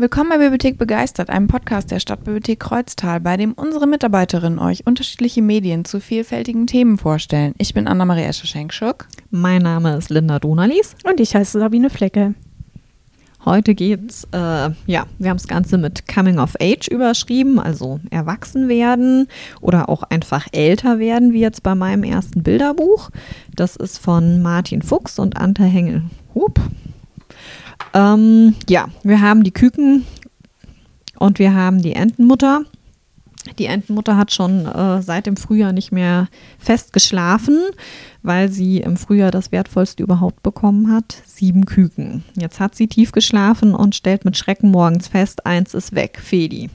Willkommen bei Bibliothek Begeistert, einem Podcast der Stadtbibliothek Kreuztal, bei dem unsere Mitarbeiterinnen euch unterschiedliche Medien zu vielfältigen Themen vorstellen. Ich bin Anna-Maria Escher-Schenkschuk. Mein Name ist Linda Donalis. Und ich heiße Sabine Flecke. Heute geht's, äh, ja, wir haben das Ganze mit Coming of Age überschrieben, also erwachsen werden oder auch einfach älter werden, wie jetzt bei meinem ersten Bilderbuch. Das ist von Martin Fuchs und Ante Hengel. Hup, ähm, ja, wir haben die Küken und wir haben die Entenmutter. Die Entenmutter hat schon äh, seit dem Frühjahr nicht mehr fest geschlafen, weil sie im Frühjahr das Wertvollste überhaupt bekommen hat, sieben Küken. Jetzt hat sie tief geschlafen und stellt mit Schrecken morgens fest, eins ist weg, Fedi.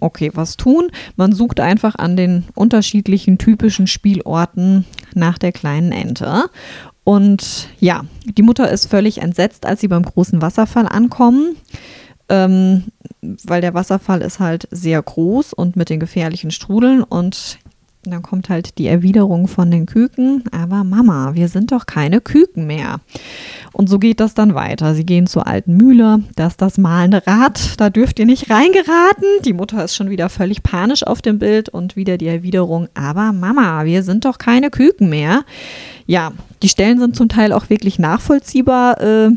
Okay, was tun? Man sucht einfach an den unterschiedlichen typischen Spielorten nach der kleinen Ente und ja, die Mutter ist völlig entsetzt, als sie beim großen Wasserfall ankommen, ähm, weil der Wasserfall ist halt sehr groß und mit den gefährlichen Strudeln und dann kommt halt die Erwiderung von den Küken, aber Mama, wir sind doch keine Küken mehr. Und so geht das dann weiter. Sie gehen zur alten Mühle, da ist das malende Rad, da dürft ihr nicht reingeraten. Die Mutter ist schon wieder völlig panisch auf dem Bild und wieder die Erwiderung, aber Mama, wir sind doch keine Küken mehr ja, die Stellen sind zum Teil auch wirklich nachvollziehbar äh,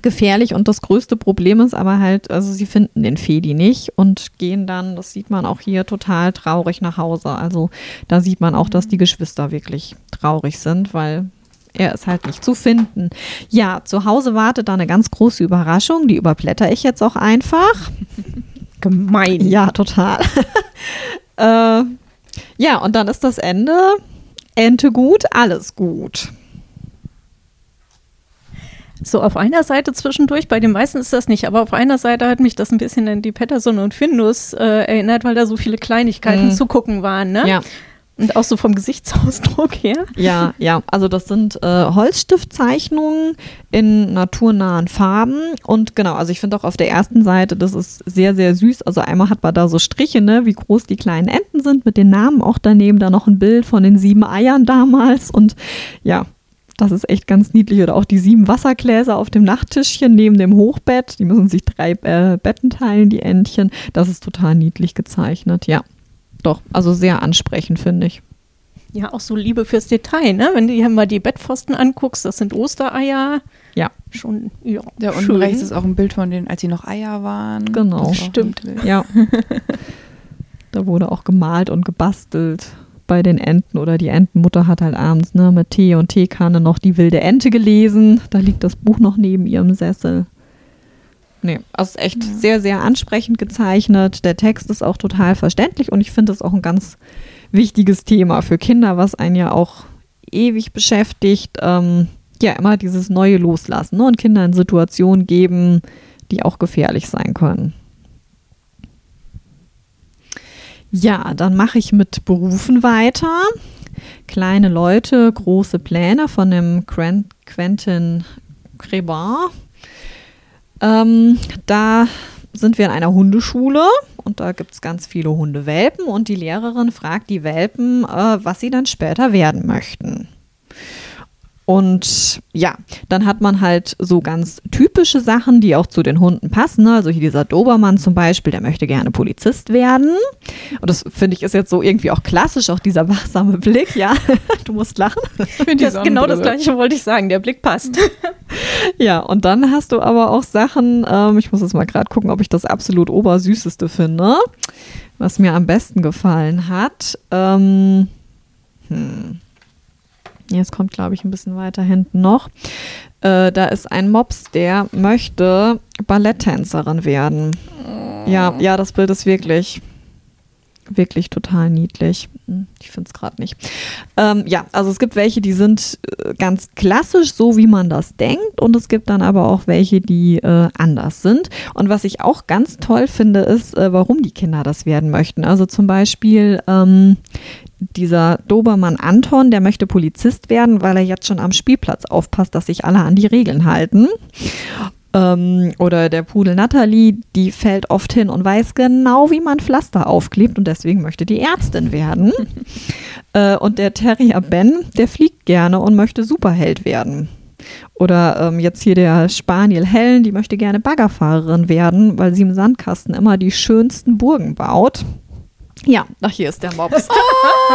gefährlich und das größte Problem ist aber halt, also sie finden den Fedi nicht und gehen dann, das sieht man auch hier, total traurig nach Hause. Also da sieht man auch, dass die Geschwister wirklich traurig sind, weil er ist halt nicht zu finden. Ja, zu Hause wartet da eine ganz große Überraschung, die überblätter ich jetzt auch einfach. Gemein. Ja, total. äh, ja, und dann ist das Ende Ente gut, alles gut. So auf einer Seite zwischendurch, bei den meisten ist das nicht, aber auf einer Seite hat mich das ein bisschen an die Patterson und Findus äh, erinnert, weil da so viele Kleinigkeiten mhm. zu gucken waren, ne? Ja. Und auch so vom Gesichtsausdruck her. Ja, ja. Also das sind äh, Holzstiftzeichnungen in naturnahen Farben. Und genau, also ich finde auch auf der ersten Seite, das ist sehr, sehr süß. Also einmal hat man da so Striche, ne, wie groß die kleinen Enten sind, mit den Namen auch daneben. Da noch ein Bild von den sieben Eiern damals. Und ja, das ist echt ganz niedlich. Oder auch die sieben Wassergläser auf dem Nachttischchen neben dem Hochbett. Die müssen sich drei äh, Betten teilen, die Entchen. Das ist total niedlich gezeichnet, ja doch, also sehr ansprechend, finde ich. Ja, auch so Liebe fürs Detail, ne? Wenn du dir mal die Bettpfosten anguckst, das sind Ostereier. Ja. Schon, ja. Da unten schön. rechts ist auch ein Bild von denen, als sie noch Eier waren. Genau. Stimmt. Ja. da wurde auch gemalt und gebastelt bei den Enten oder die Entenmutter hat halt abends ne, mit Tee und Teekanne noch die wilde Ente gelesen. Da liegt das Buch noch neben ihrem Sessel. Nee, also echt ja. sehr, sehr ansprechend gezeichnet. Der Text ist auch total verständlich und ich finde es auch ein ganz wichtiges Thema für Kinder, was einen ja auch ewig beschäftigt. Ähm, ja, immer dieses neue Loslassen ne? und Kinder in Situationen geben, die auch gefährlich sein können. Ja, dann mache ich mit Berufen weiter. Kleine Leute, große Pläne von dem Quentin Crébin. Ähm, da sind wir in einer Hundeschule und da gibt es ganz viele Hundewelpen und die Lehrerin fragt die Welpen, äh, was sie dann später werden möchten. Und ja, dann hat man halt so ganz typische Sachen, die auch zu den Hunden passen. Also hier dieser Dobermann zum Beispiel, der möchte gerne Polizist werden. Und das finde ich ist jetzt so irgendwie auch klassisch, auch dieser wachsame Blick. Ja, du musst lachen. Das genau das Gleiche wollte ich sagen. Der Blick passt. ja, und dann hast du aber auch Sachen, ähm, ich muss jetzt mal gerade gucken, ob ich das absolut obersüßeste finde, was mir am besten gefallen hat. Ähm, hm. Jetzt kommt, glaube ich, ein bisschen weiter hinten noch. Äh, da ist ein Mops, der möchte Balletttänzerin werden. Ja, ja, das Bild ist wirklich, wirklich total niedlich. Hm, ich finde es gerade nicht. Ähm, ja, also es gibt welche, die sind äh, ganz klassisch, so wie man das denkt. Und es gibt dann aber auch welche, die äh, anders sind. Und was ich auch ganz toll finde, ist, äh, warum die Kinder das werden möchten. Also zum Beispiel ähm, dieser Dobermann Anton, der möchte Polizist werden, weil er jetzt schon am Spielplatz aufpasst, dass sich alle an die Regeln halten. Ähm, oder der Pudel Natalie, die fällt oft hin und weiß genau, wie man Pflaster aufklebt und deswegen möchte die Ärztin werden. äh, und der Terrier Ben, der fliegt gerne und möchte Superheld werden. Oder ähm, jetzt hier der Spaniel Helen, die möchte gerne Baggerfahrerin werden, weil sie im Sandkasten immer die schönsten Burgen baut. Ja, ach, hier ist der Mops.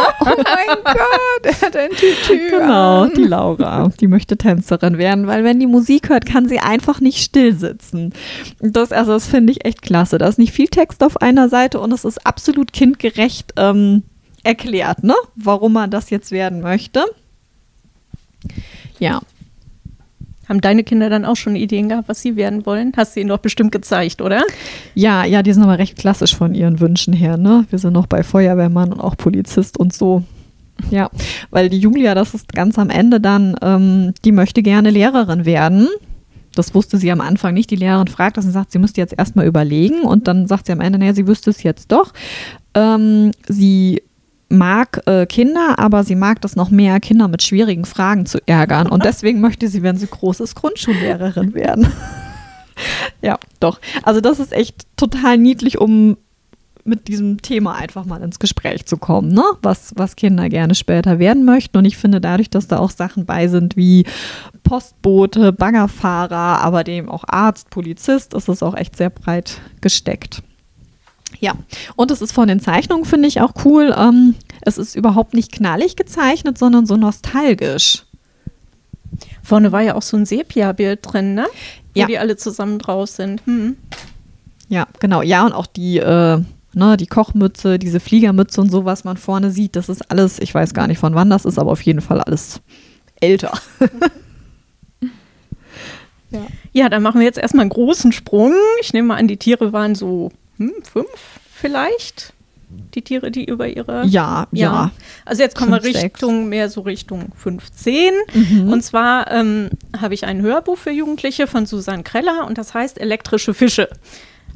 Oh, oh mein Gott, er hat ein Tütü. Genau, an. die Laura. Die möchte Tänzerin werden, weil wenn die Musik hört, kann sie einfach nicht still sitzen. Das, also das finde ich echt klasse. Da ist nicht viel Text auf einer Seite und es ist absolut kindgerecht ähm, erklärt, ne? Warum man das jetzt werden möchte. Ja, Haben deine Kinder dann auch schon Ideen gehabt, was sie werden wollen? Hast du ihnen doch bestimmt gezeigt, oder? Ja, ja, die sind aber recht klassisch von ihren Wünschen her, ne? Wir sind noch bei Feuerwehrmann und auch Polizist und so. Ja, weil die Julia, das ist ganz am Ende dann, ähm, die möchte gerne Lehrerin werden. Das wusste sie am Anfang nicht. Die Lehrerin fragt das und sagt, sie müsste jetzt erstmal überlegen. Und dann sagt sie am Ende, naja, sie wüsste es jetzt doch. Ähm, sie mag äh, Kinder, aber sie mag das noch mehr, Kinder mit schwierigen Fragen zu ärgern. Und deswegen möchte sie, wenn sie groß ist, Grundschullehrerin werden. ja, doch. Also das ist echt total niedlich, um mit diesem Thema einfach mal ins Gespräch zu kommen, ne? was, was Kinder gerne später werden möchten. Und ich finde dadurch, dass da auch Sachen bei sind wie Postbote, Baggerfahrer, aber dem auch Arzt, Polizist, ist es auch echt sehr breit gesteckt. Ja, und es ist von den Zeichnungen, finde ich, auch cool. Ähm, es ist überhaupt nicht knallig gezeichnet, sondern so nostalgisch. Vorne war ja auch so ein Sepia-Bild drin, ne? Wo Ja. die alle zusammen draus sind. Hm. Ja, genau. Ja, und auch die, äh, ne, die Kochmütze, diese Fliegermütze und so, was man vorne sieht, das ist alles, ich weiß gar nicht von wann das ist, aber auf jeden Fall alles älter. Ja, dann machen wir jetzt erstmal einen großen Sprung. Ich nehme mal an, die Tiere waren so hm, fünf vielleicht. Die Tiere, die über ihre. Ja, ja. Also jetzt kommen wir Fünf, sechs. Richtung, mehr so Richtung 15. Mhm. Und zwar ähm, habe ich ein Hörbuch für Jugendliche von Susanne Kreller und das heißt Elektrische Fische.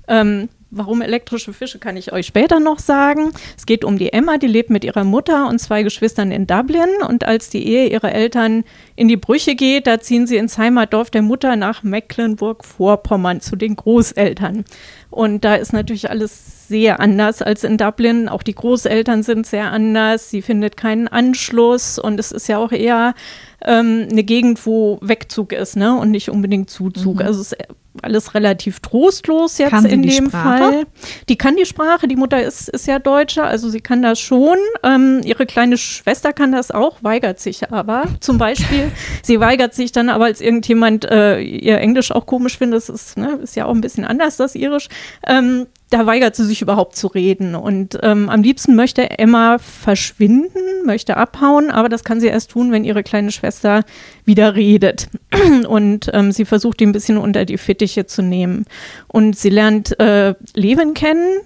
Ähm, warum elektrische Fische, kann ich euch später noch sagen. Es geht um die Emma, die lebt mit ihrer Mutter und zwei Geschwistern in Dublin. Und als die Ehe ihrer Eltern in die Brüche geht, da ziehen sie ins Heimatdorf der Mutter nach Mecklenburg-Vorpommern zu den Großeltern. Und da ist natürlich alles sehr anders als in Dublin. Auch die Großeltern sind sehr anders. Sie findet keinen Anschluss und es ist ja auch eher ähm, eine Gegend, wo Wegzug ist, ne? Und nicht unbedingt Zuzug. Also es ist alles relativ trostlos jetzt Kann in die dem Sprache? Fall. Die kann die Sprache, die Mutter ist, ist ja Deutsche, also sie kann das schon. Ähm, ihre kleine Schwester kann das auch, weigert sich aber. Zum Beispiel, sie weigert sich dann aber, als irgendjemand äh, ihr Englisch auch komisch findet, das ist, ne, ist ja auch ein bisschen anders, das Irisch, ähm, da weigert sie sich überhaupt zu reden. Und ähm, am liebsten möchte Emma verschwinden, möchte abhauen, aber das kann sie erst tun, wenn ihre kleine Schwester wieder redet. Und ähm, sie versucht, ihn ein bisschen unter die Fittiche zu nehmen. Und sie lernt äh, Levin kennen,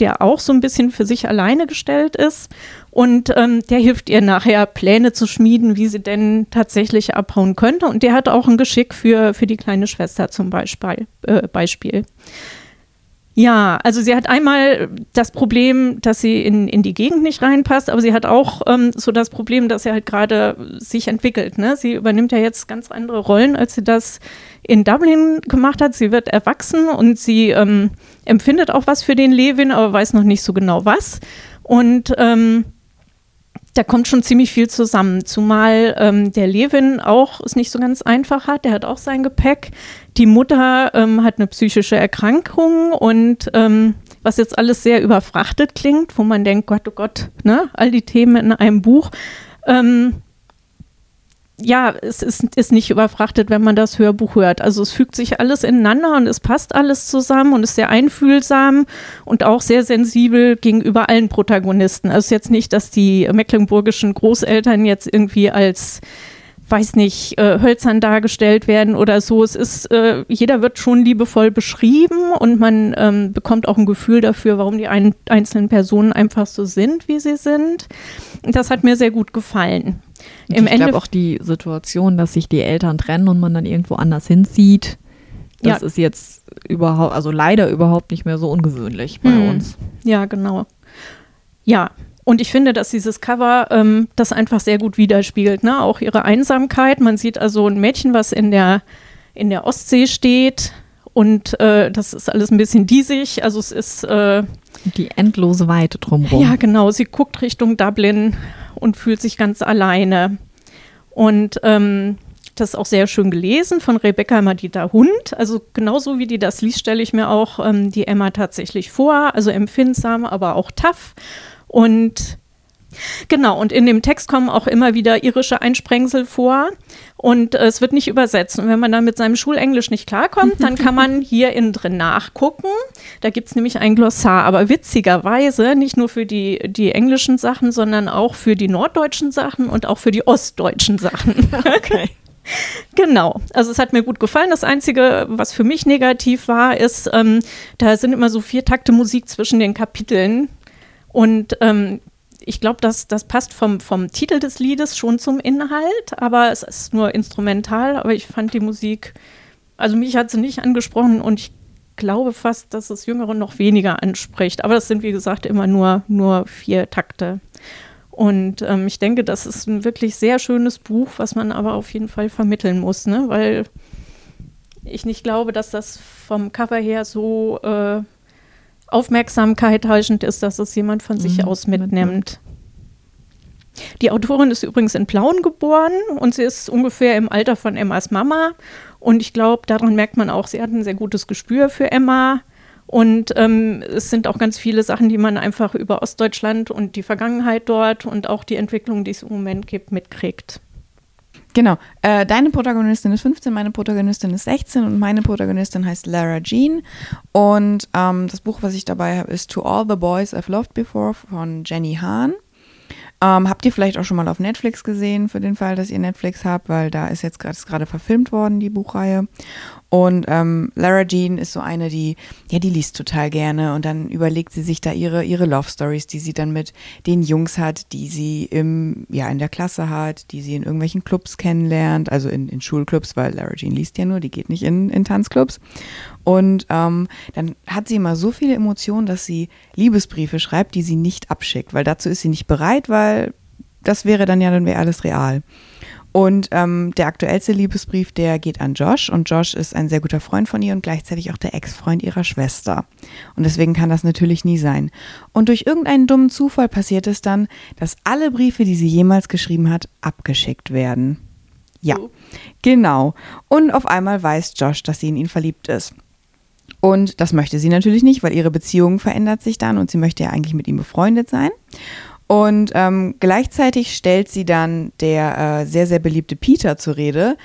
der auch so ein bisschen für sich alleine gestellt ist. Und ähm, der hilft ihr nachher, Pläne zu schmieden, wie sie denn tatsächlich abhauen könnte. Und der hat auch ein Geschick für, für die kleine Schwester zum Beispiel. Äh, Beispiel. Ja, also sie hat einmal das Problem, dass sie in, in die Gegend nicht reinpasst, aber sie hat auch ähm, so das Problem, dass sie halt gerade sich entwickelt. Ne? Sie übernimmt ja jetzt ganz andere Rollen, als sie das in Dublin gemacht hat. Sie wird erwachsen und sie ähm, empfindet auch was für den Levin, aber weiß noch nicht so genau was. Und ähm, da kommt schon ziemlich viel zusammen, zumal ähm, der Levin auch es nicht so ganz einfach hat. Der hat auch sein Gepäck. Die Mutter ähm, hat eine psychische Erkrankung und ähm, was jetzt alles sehr überfrachtet klingt, wo man denkt, Gott, oh Gott, ne, all die Themen in einem Buch. Ähm, ja, es ist, ist nicht überfrachtet, wenn man das Hörbuch hört. Also es fügt sich alles ineinander und es passt alles zusammen und ist sehr einfühlsam und auch sehr sensibel gegenüber allen Protagonisten. Also es ist jetzt nicht, dass die mecklenburgischen Großeltern jetzt irgendwie als weiß nicht, äh, hölzern dargestellt werden oder so. Es ist, äh, jeder wird schon liebevoll beschrieben und man ähm, bekommt auch ein Gefühl dafür, warum die ein, einzelnen Personen einfach so sind, wie sie sind. Und das hat mir sehr gut gefallen. Im ich glaube auch die Situation, dass sich die Eltern trennen und man dann irgendwo anders hinzieht, das Ja. ist jetzt überhaupt, also leider überhaupt nicht mehr so ungewöhnlich bei Hm. uns. Ja, genau. Ja, und ich finde, dass dieses Cover ähm, das einfach sehr gut widerspiegelt. Ne? Auch ihre Einsamkeit. Man sieht also ein Mädchen, was in der, in der Ostsee steht. Und äh, das ist alles ein bisschen diesig. Also es ist, äh, Die endlose Weite drumherum. ja genau, sie guckt Richtung Dublin und fühlt sich ganz alleine. Und ähm, das ist auch sehr schön gelesen von Rebecca Madita Hund. Also genauso wie die das liest, stelle ich mir auch ähm, die Emma tatsächlich vor. Also empfindsam, aber auch tough. Und Genau, und in dem Text kommen auch immer wieder irische Einsprengsel vor und äh, es wird nicht übersetzt. Und wenn man dann mit seinem Schulenglisch nicht klarkommt, dann kann man hier innen drin nachgucken. Da gibt es nämlich ein Glossar, aber witzigerweise nicht nur für die, die englischen Sachen, sondern auch für die norddeutschen Sachen und auch für die ostdeutschen Sachen. Okay. Genau, also es hat mir gut gefallen. Das Einzige, was für mich negativ war, ist, ähm, da sind immer so vier Takte Musik zwischen den Kapiteln. Und ähm, ich glaube, das, das passt vom, vom Titel des Liedes schon zum Inhalt, aber es ist nur instrumental. Aber ich fand die Musik, also mich hat sie nicht angesprochen und ich glaube fast, dass es Jüngeren noch weniger anspricht. Aber das sind, wie gesagt, immer nur, nur vier Takte. Und ähm, ich denke, das ist ein wirklich sehr schönes Buch, was man aber auf jeden Fall vermitteln muss, ne? weil ich nicht glaube, dass das vom Cover her so äh, Aufmerksamkeit heischend ist, dass es jemand von sich mhm, aus mitnimmt. Die Autorin ist übrigens in Plauen geboren und sie ist ungefähr im Alter von Emmas Mama. Und ich glaube, daran merkt man auch, sie hat ein sehr gutes Gespür für Emma. Und ähm, es sind auch ganz viele Sachen, die man einfach über Ostdeutschland und die Vergangenheit dort und auch die Entwicklung, die es im Moment gibt, mitkriegt. Genau. Äh, deine Protagonistin ist 15, meine Protagonistin ist 16 und meine Protagonistin heißt Lara Jean. Und ähm, das Buch, was ich dabei habe, ist To All the Boys I've Loved Before von Jenny Hahn. Ähm, habt ihr vielleicht auch schon mal auf Netflix gesehen, für den Fall, dass ihr Netflix habt, weil da ist jetzt gerade verfilmt worden, die Buchreihe. Und ähm, Lara Jean ist so eine, die, ja, die liest total gerne und dann überlegt sie sich da ihre, ihre Love Stories, die sie dann mit den Jungs hat, die sie im, ja, in der Klasse hat, die sie in irgendwelchen Clubs kennenlernt, also in, in Schulclubs, weil Lara Jean liest ja nur, die geht nicht in, in Tanzclubs. Und ähm, dann hat sie immer so viele Emotionen, dass sie Liebesbriefe schreibt, die sie nicht abschickt, weil dazu ist sie nicht bereit, weil das wäre dann ja, dann wäre alles real. Und ähm, der aktuellste Liebesbrief, der geht an Josh. Und Josh ist ein sehr guter Freund von ihr und gleichzeitig auch der Ex-Freund ihrer Schwester. Und deswegen kann das natürlich nie sein. Und durch irgendeinen dummen Zufall passiert es dann, dass alle Briefe, die sie jemals geschrieben hat, abgeschickt werden. Ja, oh. genau. Und auf einmal weiß Josh, dass sie in ihn verliebt ist. Und das möchte sie natürlich nicht, weil ihre Beziehung verändert sich dann und sie möchte ja eigentlich mit ihm befreundet sein. Und ähm, gleichzeitig stellt sie dann der äh, sehr, sehr beliebte Peter zur Rede,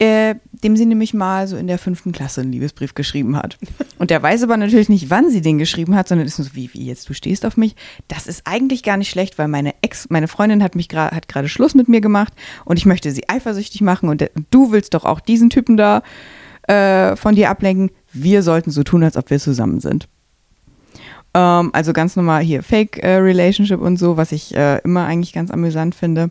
äh, dem sie nämlich mal so in der fünften Klasse einen Liebesbrief geschrieben hat. Und der weiß aber natürlich nicht, wann sie den geschrieben hat, sondern ist so, wie, wie jetzt, du stehst auf mich. Das ist eigentlich gar nicht schlecht, weil meine Ex, meine Freundin hat mich gerade, hat gerade Schluss mit mir gemacht und ich möchte sie eifersüchtig machen und der, du willst doch auch diesen Typen da äh, von dir ablenken. Wir sollten so tun, als ob wir zusammen sind. Ähm, also ganz normal hier Fake äh, Relationship und so, was ich äh, immer eigentlich ganz amüsant finde.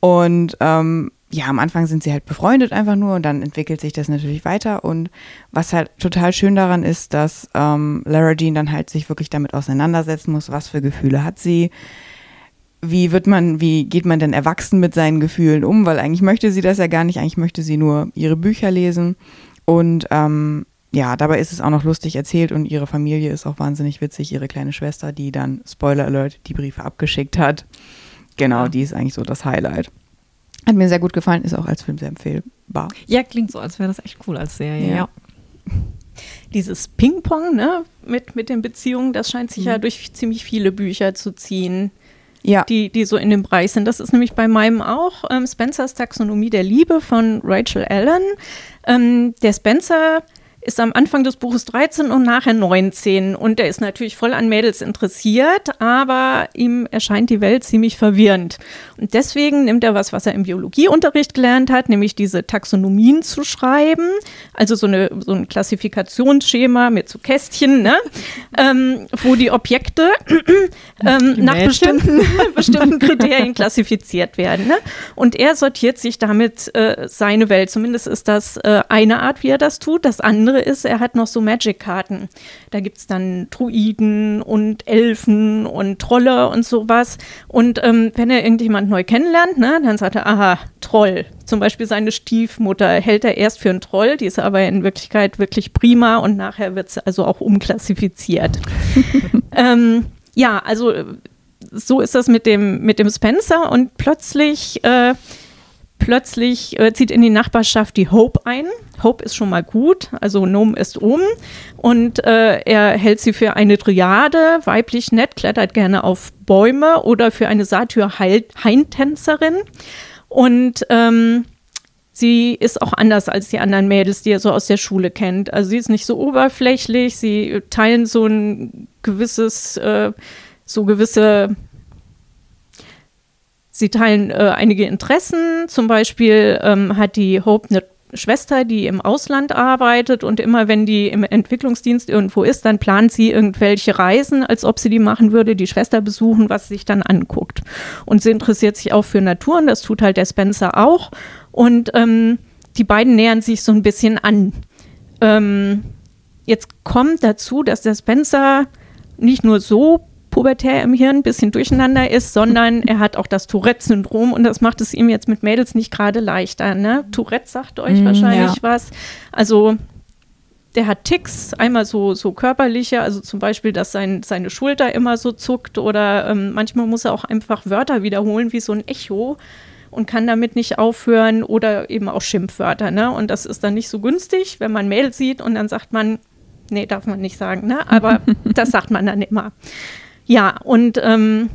Und ähm, ja, am Anfang sind sie halt befreundet einfach nur und dann entwickelt sich das natürlich weiter. Und was halt total schön daran ist, dass ähm, Lara Jean dann halt sich wirklich damit auseinandersetzen muss, was für Gefühle hat sie. Wie wird man, wie geht man denn erwachsen mit seinen Gefühlen um? Weil eigentlich möchte sie das ja gar nicht, eigentlich möchte sie nur ihre Bücher lesen. Und ähm, ja, dabei ist es auch noch lustig erzählt und ihre Familie ist auch wahnsinnig witzig. Ihre kleine Schwester, die dann, Spoiler Alert, die Briefe abgeschickt hat. Genau, ja. die ist eigentlich so das Highlight. Hat mir sehr gut gefallen, ist auch als Film sehr empfehlbar. Ja, klingt so, als wäre das echt cool als Serie. Ja. ja. Dieses Ping-Pong ne, mit, mit den Beziehungen, das scheint sich mhm. ja durch ziemlich viele Bücher zu ziehen. Ja. Die, die so in dem Bereich sind. Das ist nämlich bei meinem auch ähm, Spencers Taxonomie der Liebe von Rachel Allen. Ähm, der Spencer ist am Anfang des Buches 13 und nachher 19 und er ist natürlich voll an Mädels interessiert, aber ihm erscheint die Welt ziemlich verwirrend. Und deswegen nimmt er was, was er im Biologieunterricht gelernt hat, nämlich diese Taxonomien zu schreiben, also so, eine, so ein Klassifikationsschema mit so Kästchen, ne? ähm, wo die Objekte ähm, die nach bestimmten, bestimmten Kriterien klassifiziert werden. Ne? Und er sortiert sich damit äh, seine Welt. Zumindest ist das äh, eine Art, wie er das tut. Das andere andere ist, er hat noch so Magic-Karten. Da gibt es dann Druiden und Elfen und Trolle und sowas. Und ähm, wenn er irgendjemand neu kennenlernt, ne, dann sagt er, aha, Troll. Zum Beispiel seine Stiefmutter hält er erst für einen Troll, die ist aber in Wirklichkeit wirklich prima und nachher wird sie also auch umklassifiziert. ähm, ja, also so ist das mit dem, mit dem Spencer und plötzlich äh, plötzlich äh, zieht in die Nachbarschaft die Hope ein. Hope ist schon mal gut, also Nom ist um. Und äh, er hält sie für eine Triade, weiblich nett, klettert gerne auf Bäume oder für eine Satyr-Heintänzerin. Und ähm, sie ist auch anders als die anderen Mädels, die er so aus der Schule kennt. Also sie ist nicht so oberflächlich, sie teilen so ein gewisses, äh, so gewisse Sie teilen äh, einige Interessen. Zum Beispiel ähm, hat die Hope eine Schwester, die im Ausland arbeitet und immer wenn die im Entwicklungsdienst irgendwo ist, dann plant sie irgendwelche Reisen, als ob sie die machen würde, die Schwester besuchen, was sie sich dann anguckt. Und sie interessiert sich auch für Natur und das tut halt der Spencer auch. Und ähm, die beiden nähern sich so ein bisschen an. Ähm, jetzt kommt dazu, dass der Spencer nicht nur so pubertär im Hirn ein bisschen durcheinander ist, sondern er hat auch das Tourette-Syndrom und das macht es ihm jetzt mit Mädels nicht gerade leichter. Ne? Tourette sagt euch mm, wahrscheinlich ja. was. Also der hat Ticks, einmal so, so körperliche, also zum Beispiel, dass sein, seine Schulter immer so zuckt oder ähm, manchmal muss er auch einfach Wörter wiederholen, wie so ein Echo und kann damit nicht aufhören oder eben auch Schimpfwörter. Ne? Und das ist dann nicht so günstig, wenn man Mail sieht und dann sagt man, nee, darf man nicht sagen, ne? aber das sagt man dann immer. Ja, und ähm,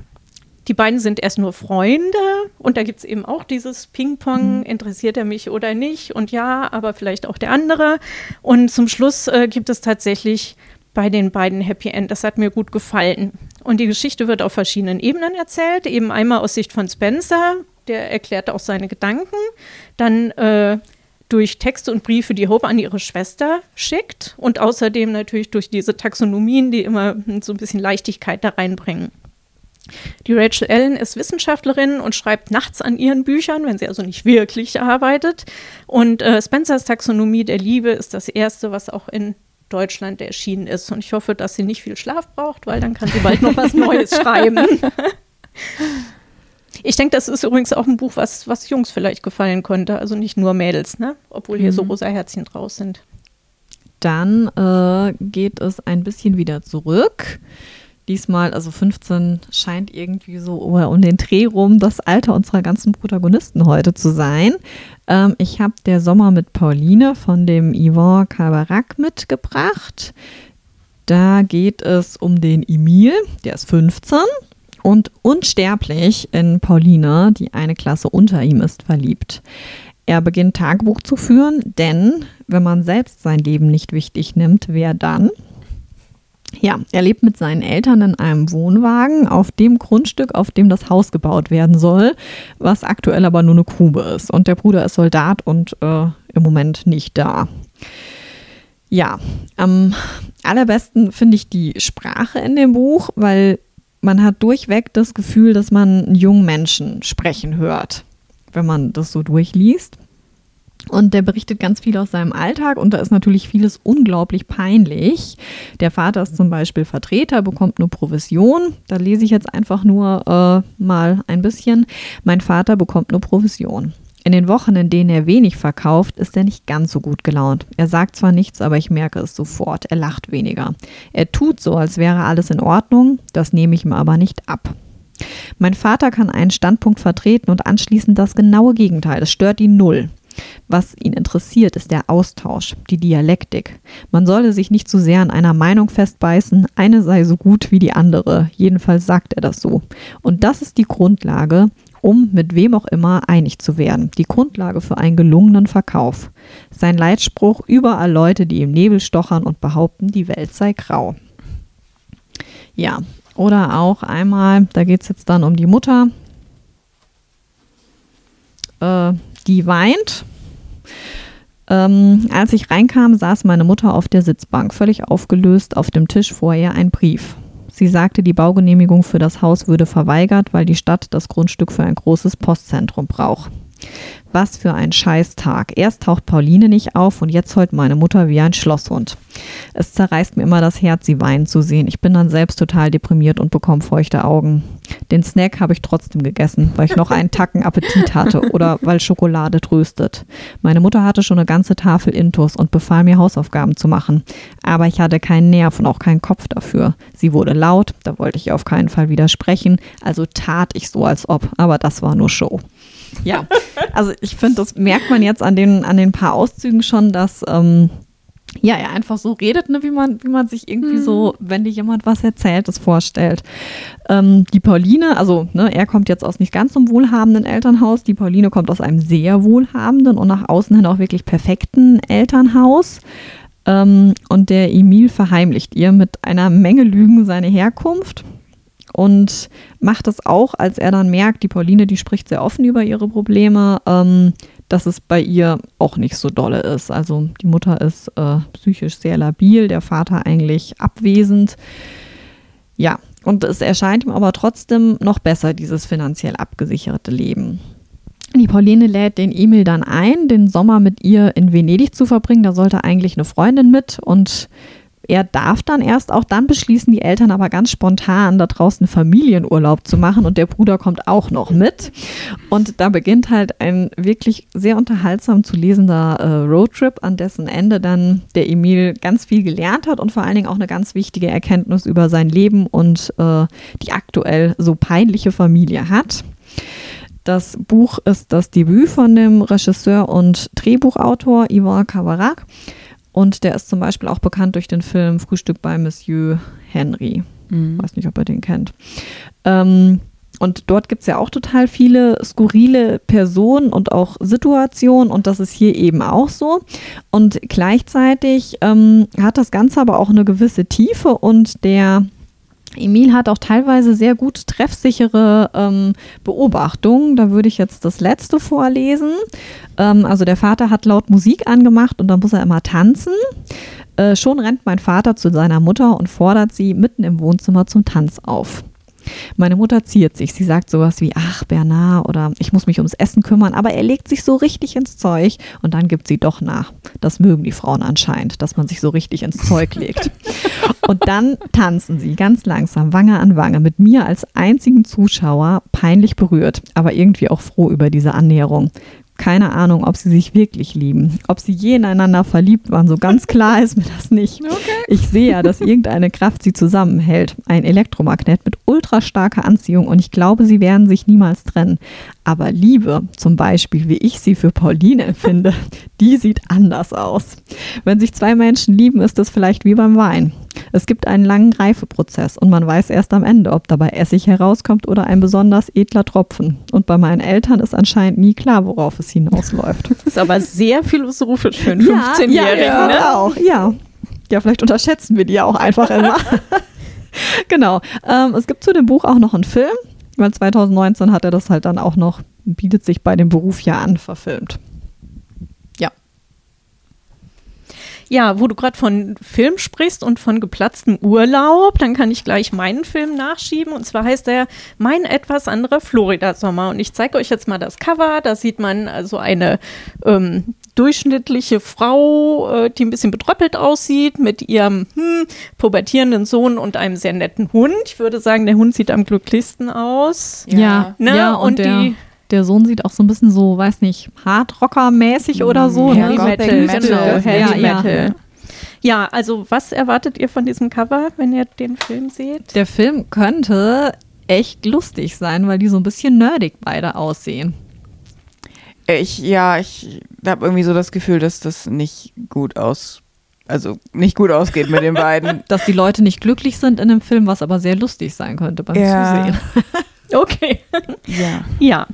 die beiden sind erst nur Freunde und da gibt es eben auch dieses Ping-Pong, mhm. interessiert er mich oder nicht und ja, aber vielleicht auch der andere. Und zum Schluss äh, gibt es tatsächlich bei den beiden Happy End. Das hat mir gut gefallen. Und die Geschichte wird auf verschiedenen Ebenen erzählt. Eben einmal aus Sicht von Spencer, der erklärt auch seine Gedanken. Dann äh, durch Texte und Briefe, die Hope an ihre Schwester schickt und außerdem natürlich durch diese Taxonomien, die immer so ein bisschen Leichtigkeit da reinbringen. Die Rachel Allen ist Wissenschaftlerin und schreibt nachts an ihren Büchern, wenn sie also nicht wirklich arbeitet. Und äh, Spencers Taxonomie der Liebe ist das erste, was auch in Deutschland erschienen ist. Und ich hoffe, dass sie nicht viel Schlaf braucht, weil dann kann sie bald noch was Neues schreiben. Ich denke, das ist übrigens auch ein Buch, was, was Jungs vielleicht gefallen könnte. Also nicht nur Mädels, ne? Obwohl hier mhm. so rosa Herzchen draus sind. Dann äh, geht es ein bisschen wieder zurück. Diesmal, also 15 scheint irgendwie so um den Dreh rum das Alter unserer ganzen Protagonisten heute zu sein. Ähm, ich habe der Sommer mit Pauline von dem Yvonne Cabarak mitgebracht. Da geht es um den Emil, der ist 15 und unsterblich in Paulina, die eine Klasse unter ihm ist, verliebt. Er beginnt Tagebuch zu führen, denn wenn man selbst sein Leben nicht wichtig nimmt, wer dann? Ja, er lebt mit seinen Eltern in einem Wohnwagen auf dem Grundstück, auf dem das Haus gebaut werden soll, was aktuell aber nur eine Grube ist. Und der Bruder ist Soldat und äh, im Moment nicht da. Ja, am allerbesten finde ich die Sprache in dem Buch, weil man hat durchweg das Gefühl, dass man einen jungen Menschen sprechen hört, wenn man das so durchliest. Und der berichtet ganz viel aus seinem Alltag und da ist natürlich vieles unglaublich peinlich. Der Vater ist zum Beispiel Vertreter, bekommt nur Provision. Da lese ich jetzt einfach nur äh, mal ein bisschen. Mein Vater bekommt nur Provision. In den Wochen, in denen er wenig verkauft, ist er nicht ganz so gut gelaunt. Er sagt zwar nichts, aber ich merke es sofort. Er lacht weniger. Er tut so, als wäre alles in Ordnung, das nehme ich ihm aber nicht ab. Mein Vater kann einen Standpunkt vertreten und anschließend das genaue Gegenteil. Das stört ihn null. Was ihn interessiert, ist der Austausch, die Dialektik. Man solle sich nicht zu sehr an einer Meinung festbeißen, eine sei so gut wie die andere. Jedenfalls sagt er das so. Und das ist die Grundlage, um mit wem auch immer einig zu werden. Die Grundlage für einen gelungenen Verkauf. Sein Leitspruch, überall Leute, die im Nebel stochern und behaupten, die Welt sei grau. Ja, oder auch einmal, da geht es jetzt dann um die Mutter, äh, die weint. Ähm, als ich reinkam, saß meine Mutter auf der Sitzbank, völlig aufgelöst, auf dem Tisch vor ihr ein Brief. Sie sagte, die Baugenehmigung für das Haus würde verweigert, weil die Stadt das Grundstück für ein großes Postzentrum braucht. Was für ein Scheißtag. Erst taucht Pauline nicht auf und jetzt heult meine Mutter wie ein Schlosshund. Es zerreißt mir immer das Herz, sie weinen zu sehen. Ich bin dann selbst total deprimiert und bekomme feuchte Augen. Den Snack habe ich trotzdem gegessen, weil ich noch einen Tacken Appetit hatte oder weil Schokolade tröstet. Meine Mutter hatte schon eine ganze Tafel Intus und befahl mir Hausaufgaben zu machen. Aber ich hatte keinen Nerv und auch keinen Kopf dafür. Sie wurde laut, da wollte ich auf keinen Fall widersprechen, also tat ich so als ob, aber das war nur Show. Ja, also ich finde, das merkt man jetzt an den, an den paar Auszügen schon, dass ähm, ja, er einfach so redet, ne, wie man, wie man sich irgendwie mhm. so, wenn dir jemand was erzählt, das vorstellt. Ähm, die Pauline, also ne, er kommt jetzt aus nicht ganz so einem wohlhabenden Elternhaus, die Pauline kommt aus einem sehr wohlhabenden und nach außen hin auch wirklich perfekten Elternhaus. Ähm, und der Emil verheimlicht ihr mit einer Menge Lügen seine Herkunft und macht es auch, als er dann merkt, die Pauline, die spricht sehr offen über ihre Probleme, ähm, dass es bei ihr auch nicht so dolle ist. Also die Mutter ist äh, psychisch sehr labil, der Vater eigentlich abwesend. Ja, und es erscheint ihm aber trotzdem noch besser, dieses finanziell abgesicherte Leben. Die Pauline lädt den Emil dann ein, den Sommer mit ihr in Venedig zu verbringen. Da sollte eigentlich eine Freundin mit und er darf dann erst, auch dann beschließen die Eltern aber ganz spontan, da draußen Familienurlaub zu machen und der Bruder kommt auch noch mit. Und da beginnt halt ein wirklich sehr unterhaltsam zu lesender äh, Roadtrip, an dessen Ende dann der Emil ganz viel gelernt hat und vor allen Dingen auch eine ganz wichtige Erkenntnis über sein Leben und äh, die aktuell so peinliche Familie hat. Das Buch ist das Debüt von dem Regisseur und Drehbuchautor Yvon Cavarac. Und der ist zum Beispiel auch bekannt durch den Film Frühstück bei Monsieur Henry. Mhm. Weiß nicht, ob ihr den kennt. Ähm, und dort gibt es ja auch total viele skurrile Personen und auch Situationen und das ist hier eben auch so. Und gleichzeitig ähm, hat das Ganze aber auch eine gewisse Tiefe und der Emil hat auch teilweise sehr gut treffsichere ähm, Beobachtungen. Da würde ich jetzt das letzte vorlesen. Ähm, also der Vater hat laut Musik angemacht und dann muss er immer tanzen. Äh, schon rennt mein Vater zu seiner Mutter und fordert sie mitten im Wohnzimmer zum Tanz auf. Meine Mutter ziert sich. Sie sagt sowas wie, ach Bernard oder ich muss mich ums Essen kümmern, aber er legt sich so richtig ins Zeug und dann gibt sie doch nach. Das mögen die Frauen anscheinend, dass man sich so richtig ins Zeug legt. Und dann tanzen sie ganz langsam, Wange an Wange, mit mir als einzigen Zuschauer peinlich berührt, aber irgendwie auch froh über diese Annäherung keine Ahnung, ob sie sich wirklich lieben. Ob sie je ineinander verliebt waren, so ganz klar ist mir das nicht. Okay. Ich sehe ja, dass irgendeine Kraft sie zusammenhält. Ein Elektromagnet mit ultrastarker Anziehung und ich glaube, sie werden sich niemals trennen. Aber Liebe, zum Beispiel, wie ich sie für Pauline empfinde, die sieht anders aus. Wenn sich zwei Menschen lieben, ist das vielleicht wie beim Wein. Es gibt einen langen Reifeprozess und man weiß erst am Ende, ob dabei Essig herauskommt oder ein besonders edler Tropfen. Und bei meinen Eltern ist anscheinend nie klar, worauf es hinausläuft. Das ist aber sehr philosophisch für einen 15-Jährigen. Ja, ja, ne? auch, ja. Ja, vielleicht unterschätzen wir die ja auch einfach immer. genau. Ähm, es gibt zu dem Buch auch noch einen Film, weil 2019 hat er das halt dann auch noch, bietet sich bei dem Beruf ja an, verfilmt. Ja, wo du gerade von Film sprichst und von geplatztem Urlaub, dann kann ich gleich meinen Film nachschieben. Und zwar heißt er Mein etwas anderer Florida-Sommer. Und ich zeige euch jetzt mal das Cover. Da sieht man also eine ähm, durchschnittliche Frau, äh, die ein bisschen betröppelt aussieht, mit ihrem hm, pubertierenden Sohn und einem sehr netten Hund. Ich würde sagen, der Hund sieht am glücklichsten aus. Ja, ja, ne? ja und, und die der Sohn sieht auch so ein bisschen so, weiß nicht, Hardrocker-mäßig oder so. Heavy ne? Metal, Metal, Heavy ja, Metal. Ja. Ja, also was erwartet ihr von diesem Cover, wenn ihr den Film seht? Der Film könnte echt lustig sein, weil die so ein bisschen nerdig beide aussehen. Ich, ja, ich habe irgendwie so das Gefühl, dass das nicht gut aus, also nicht gut ausgeht mit den beiden. dass die Leute nicht glücklich sind in dem Film, was aber sehr lustig sein könnte beim ja. Zusehen. okay. Ja. Ja.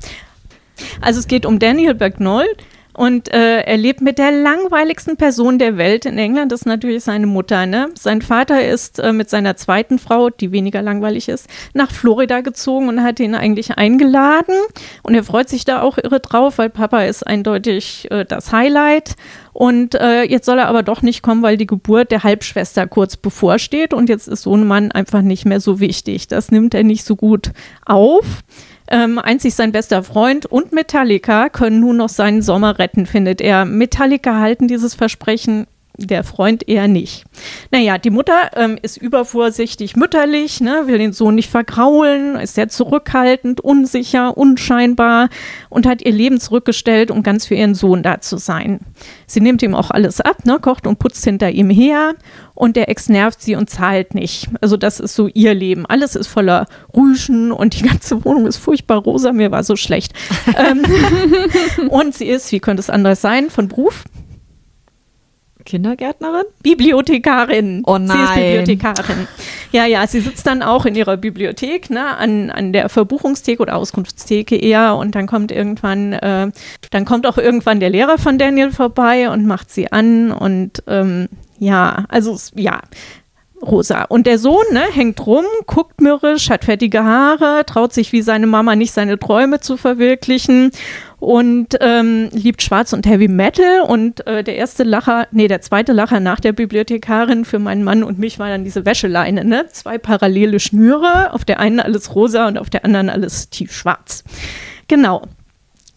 Also es geht um Daniel Bagnold und äh, er lebt mit der langweiligsten Person der Welt in England. Das ist natürlich seine Mutter. Ne? Sein Vater ist äh, mit seiner zweiten Frau, die weniger langweilig ist, nach Florida gezogen und hat ihn eigentlich eingeladen. Und er freut sich da auch irre drauf, weil Papa ist eindeutig äh, das Highlight. Und äh, jetzt soll er aber doch nicht kommen, weil die Geburt der Halbschwester kurz bevorsteht. Und jetzt ist so ein Mann einfach nicht mehr so wichtig. Das nimmt er nicht so gut auf. Ähm, einzig sein bester Freund und Metallica können nun noch seinen Sommer retten, findet er. Metallica halten dieses Versprechen der Freund eher nicht. Naja, die Mutter ähm, ist übervorsichtig mütterlich, ne, will den Sohn nicht vergraulen, ist sehr zurückhaltend, unsicher, unscheinbar und hat ihr Leben zurückgestellt, um ganz für ihren Sohn da zu sein. Sie nimmt ihm auch alles ab, ne, kocht und putzt hinter ihm her und der Ex nervt sie und zahlt nicht. Also das ist so ihr Leben. Alles ist voller Rüschen und die ganze Wohnung ist furchtbar rosa, mir war so schlecht. ähm, und sie ist, wie könnte es anders sein, von Beruf Kindergärtnerin? Bibliothekarin. Oh nein. Sie ist Bibliothekarin. Ja, ja, sie sitzt dann auch in ihrer Bibliothek, ne, an, an der Verbuchungstheke oder Auskunftstheke eher und dann kommt irgendwann, äh, dann kommt auch irgendwann der Lehrer von Daniel vorbei und macht sie an und ähm, ja, also ja, rosa. Und der Sohn ne, hängt rum, guckt mürrisch, hat fettige Haare, traut sich wie seine Mama nicht seine Träume zu verwirklichen und ähm, liebt Schwarz und Heavy Metal. Und äh, der erste Lacher, nee, der zweite Lacher nach der Bibliothekarin für meinen Mann und mich war dann diese Wäscheleine, ne? Zwei parallele Schnüre, auf der einen alles rosa und auf der anderen alles tiefschwarz. Genau.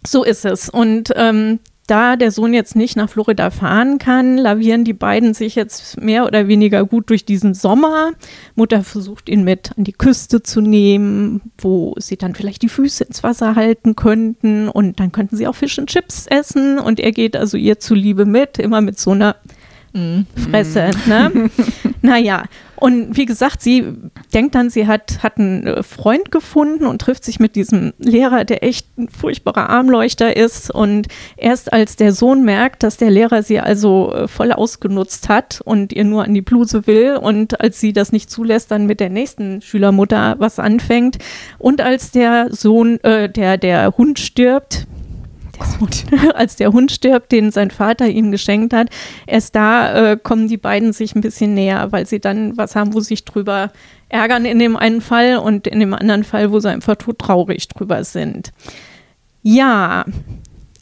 So ist es. Und ähm, da der Sohn jetzt nicht nach Florida fahren kann, lavieren die beiden sich jetzt mehr oder weniger gut durch diesen Sommer. Mutter versucht ihn mit an die Küste zu nehmen, wo sie dann vielleicht die Füße ins Wasser halten könnten und dann könnten sie auch Fisch und Chips essen und er geht also ihr zuliebe mit, immer mit so einer Mhm. Fresse. Ne? naja, und wie gesagt, sie denkt dann, sie hat, hat einen äh, Freund gefunden und trifft sich mit diesem Lehrer, der echt ein furchtbarer Armleuchter ist. Und erst als der Sohn merkt, dass der Lehrer sie also äh, voll ausgenutzt hat und ihr nur an die Bluse will und als sie das nicht zulässt, dann mit der nächsten Schülermutter was anfängt und als der Sohn, äh, der, der Hund stirbt, als der Hund stirbt, den sein Vater ihm geschenkt hat, erst da äh, kommen die beiden sich ein bisschen näher, weil sie dann was haben, wo sie sich drüber ärgern in dem einen Fall und in dem anderen Fall, wo sie einfach tot traurig drüber sind. Ja,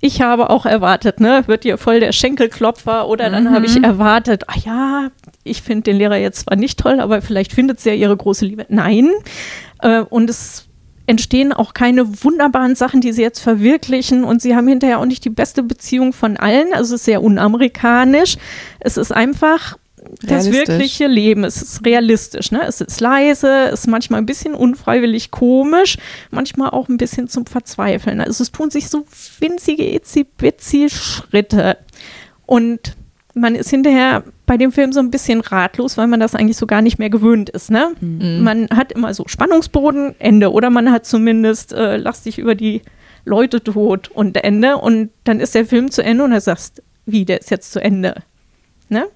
ich habe auch erwartet, ne, wird hier voll der Schenkelklopfer oder dann Mhm. habe ich erwartet, ah ja, ich finde den Lehrer jetzt zwar nicht toll, aber vielleicht findet sie ja ihre große Liebe. Nein. Äh, und es entstehen auch keine wunderbaren Sachen, die sie jetzt verwirklichen und sie haben hinterher auch nicht die beste Beziehung von allen. Also es ist sehr unamerikanisch. Es ist einfach das wirkliche Leben. Es ist realistisch. Ne? Es ist leise, es ist manchmal ein bisschen unfreiwillig komisch, manchmal auch ein bisschen zum Verzweifeln. Also es tun sich so winzige itzi-bitzi Schritte. Und man ist hinterher bei dem Film so ein bisschen ratlos, weil man das eigentlich so gar nicht mehr gewöhnt ist. Ne? Mhm. Man hat immer so Spannungsboden, Ende. Oder man hat zumindest, äh, lass dich über die Leute tot und Ende. Und dann ist der Film zu Ende und er sagst, wie, der ist jetzt zu Ende. Ne?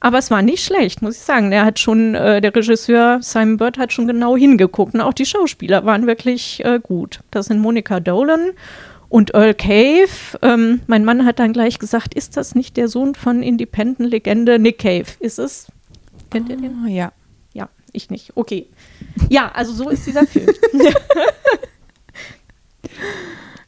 Aber es war nicht schlecht, muss ich sagen. Der hat schon, äh, der Regisseur Simon Bird hat schon genau hingeguckt. Und auch die Schauspieler waren wirklich äh, gut. Das sind Monica Dolan und Earl Cave. Ähm, mein Mann hat dann gleich gesagt, ist das nicht der Sohn von Independent-Legende Nick Cave? Ist es? Kennt ihr den? Oh, ja. Ja, ich nicht. Okay. Ja, also so ist dieser Film.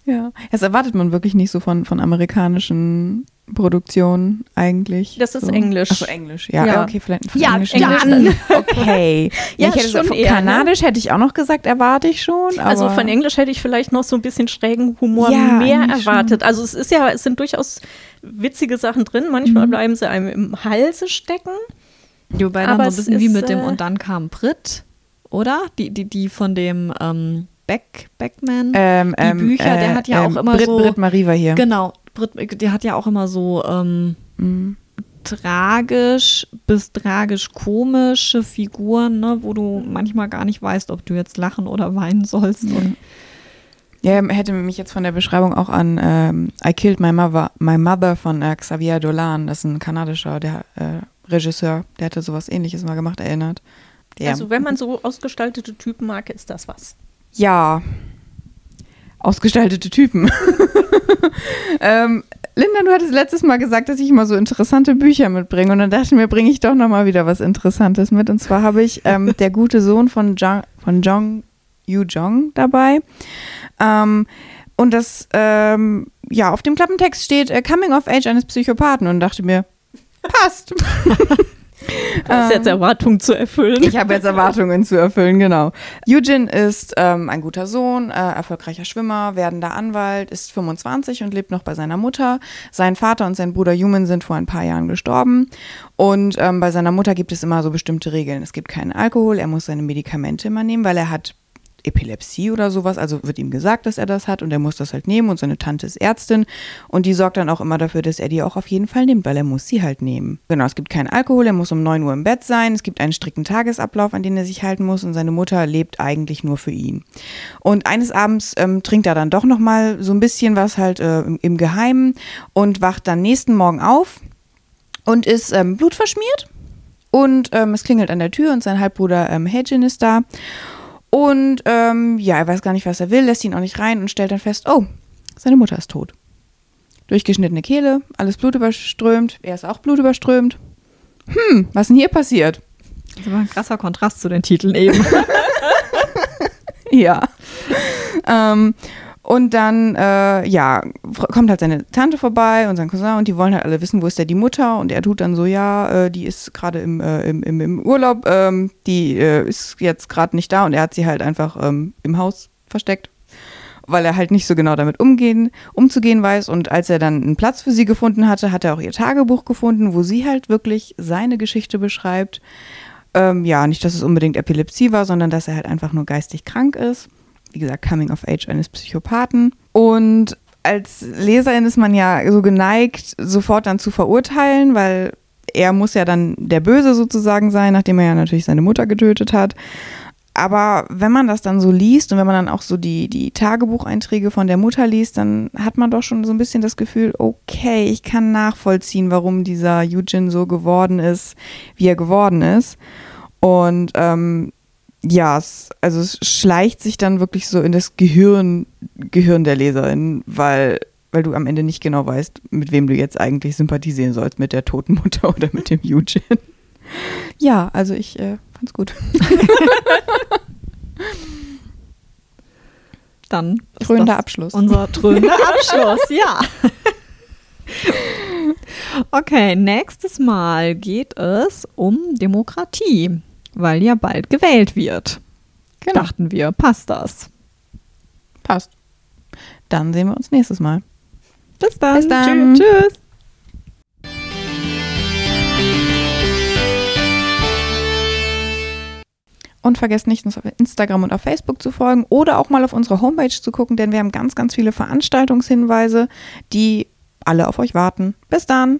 Ja. Das erwartet man wirklich nicht so von, von amerikanischen Produktionen eigentlich. Das ist so. Englisch. Achso, Englisch. Ja, Ja. ja. okay, vielleicht von Ja, Englisch. dann. Okay. Ja, ich hätte schon so, eher, ne? Kanadisch hätte ich auch noch gesagt, erwarte ich schon. Also von Englisch hätte ich vielleicht noch so ein bisschen schrägen Humor Ja, mehr erwartet. Also es ist ja, es sind durchaus witzige Sachen drin. Manchmal Mhm. bleiben sie einem im Halse stecken. Wobei dann Aber so ein bisschen wie mit dem äh, Und dann kam Brit, oder? Die, die, die von dem ähm, Beck, Beckman. ähm, die Bücher, der hat ja auch immer Brit, so- Brit Marie war hier. Genau, Brit, die hat ja auch immer so ähm, Mhm. tragisch bis tragisch komische Figuren, ne, wo du manchmal gar nicht weißt, ob du jetzt lachen oder weinen sollst. Und Ja, hätte mich jetzt von der Beschreibung auch an ähm, I Killed My Mother, My Mother von äh, Xavier Dolan, das ist ein kanadischer der, äh, Regisseur, der hatte sowas ähnliches mal gemacht, erinnert. Der, Also wenn man so ausgestaltete Typen mag, ist das was. ja, ausgestaltete Typen. ähm, Linda, du hattest letztes Mal gesagt, dass ich immer so interessante Bücher mitbringe und dann dachte ich mir, bringe ich doch noch mal wieder was Interessantes mit. Und zwar habe ich ähm, Der gute Sohn von Jong, von Jong Yu Jong dabei. Ähm, und das, ähm, ja, auf dem Klappentext steht äh, Coming of Age eines Psychopathen und dachte mir, passt. Du hast jetzt Erwartungen zu erfüllen. Ich habe jetzt Erwartungen zu erfüllen, genau. Eugene ist ähm, ein guter Sohn, äh, erfolgreicher Schwimmer, werdender Anwalt, ist 25 und lebt noch bei seiner Mutter. Sein Vater und sein Bruder Human sind vor ein paar Jahren gestorben. Und ähm, bei seiner Mutter gibt es immer so bestimmte Regeln. Es gibt keinen Alkohol, er muss seine Medikamente immer nehmen, weil er hat Epilepsie oder sowas. Also wird ihm gesagt, dass er das hat und er muss das halt nehmen und seine Tante ist Ärztin und die sorgt dann auch immer dafür, dass er die auch auf jeden Fall nimmt, weil er muss sie halt nehmen. Genau, es gibt keinen Alkohol, er muss um 9 Uhr im Bett sein, es gibt einen strikten Tagesablauf, an den er sich halten muss und seine Mutter lebt eigentlich nur für ihn. Und eines Abends ähm, trinkt er dann doch nochmal so ein bisschen was halt äh, im, im Geheimen und wacht dann nächsten Morgen auf und ist ähm, blutverschmiert. Und ähm, es klingelt an der Tür und sein Halbbruder ähm, Hagin ist da. Und ähm, ja, er weiß gar nicht, was er will, lässt ihn auch nicht rein und stellt dann fest, oh, seine Mutter ist tot. Durchgeschnittene Kehle, alles blutüberströmt, er ist auch blutüberströmt. Hm, was ist denn hier passiert? Das war ein krasser Kontrast zu den Titeln eben. ja. ähm, und dann, äh, ja, kommt halt seine Tante vorbei und sein Cousin und die wollen halt alle wissen, wo ist denn die Mutter? Und er tut dann so, ja, äh, die ist gerade im, äh, im, im, im, Urlaub, ähm, die äh, ist jetzt gerade nicht da und er hat sie halt einfach ähm, im Haus versteckt, weil er halt nicht so genau damit umgehen, umzugehen weiß. Und als er dann einen Platz für sie gefunden hatte, hat er auch ihr Tagebuch gefunden, wo sie halt wirklich seine Geschichte beschreibt. Ähm, ja, nicht, dass es unbedingt Epilepsie war, sondern dass er halt einfach nur geistig krank ist wie gesagt, Coming of Age eines Psychopathen. Und als Leserin ist man ja so geneigt, sofort dann zu verurteilen, weil er muss ja dann der Böse sozusagen sein, nachdem er ja natürlich seine Mutter getötet hat. Aber wenn man das dann so liest und wenn man dann auch so die, die Tagebucheinträge von der Mutter liest, dann hat man doch schon so ein bisschen das Gefühl, okay, ich kann nachvollziehen, warum dieser Eugene so geworden ist, wie er geworden ist. Und ähm, ja, es, also es schleicht sich dann wirklich so in das Gehirn, Gehirn der Leserin, weil, weil du am Ende nicht genau weißt, mit wem du jetzt eigentlich sympathisieren sollst, mit der toten Mutter oder mit dem Eugene. Ja, also ich äh, fand's gut. Dann trönender Abschluss. Unser trönender Abschluss, ja. Okay, nächstes Mal geht es um Demokratie weil ja bald gewählt wird. Genau. Dachten wir, passt das? Passt. Dann sehen wir uns nächstes Mal. Bis dann. Bis dann. Tschüss. Und vergesst nicht, uns auf Instagram und auf Facebook zu folgen oder auch mal auf unsere Homepage zu gucken, denn wir haben ganz, ganz viele Veranstaltungshinweise, die alle auf euch warten. Bis dann.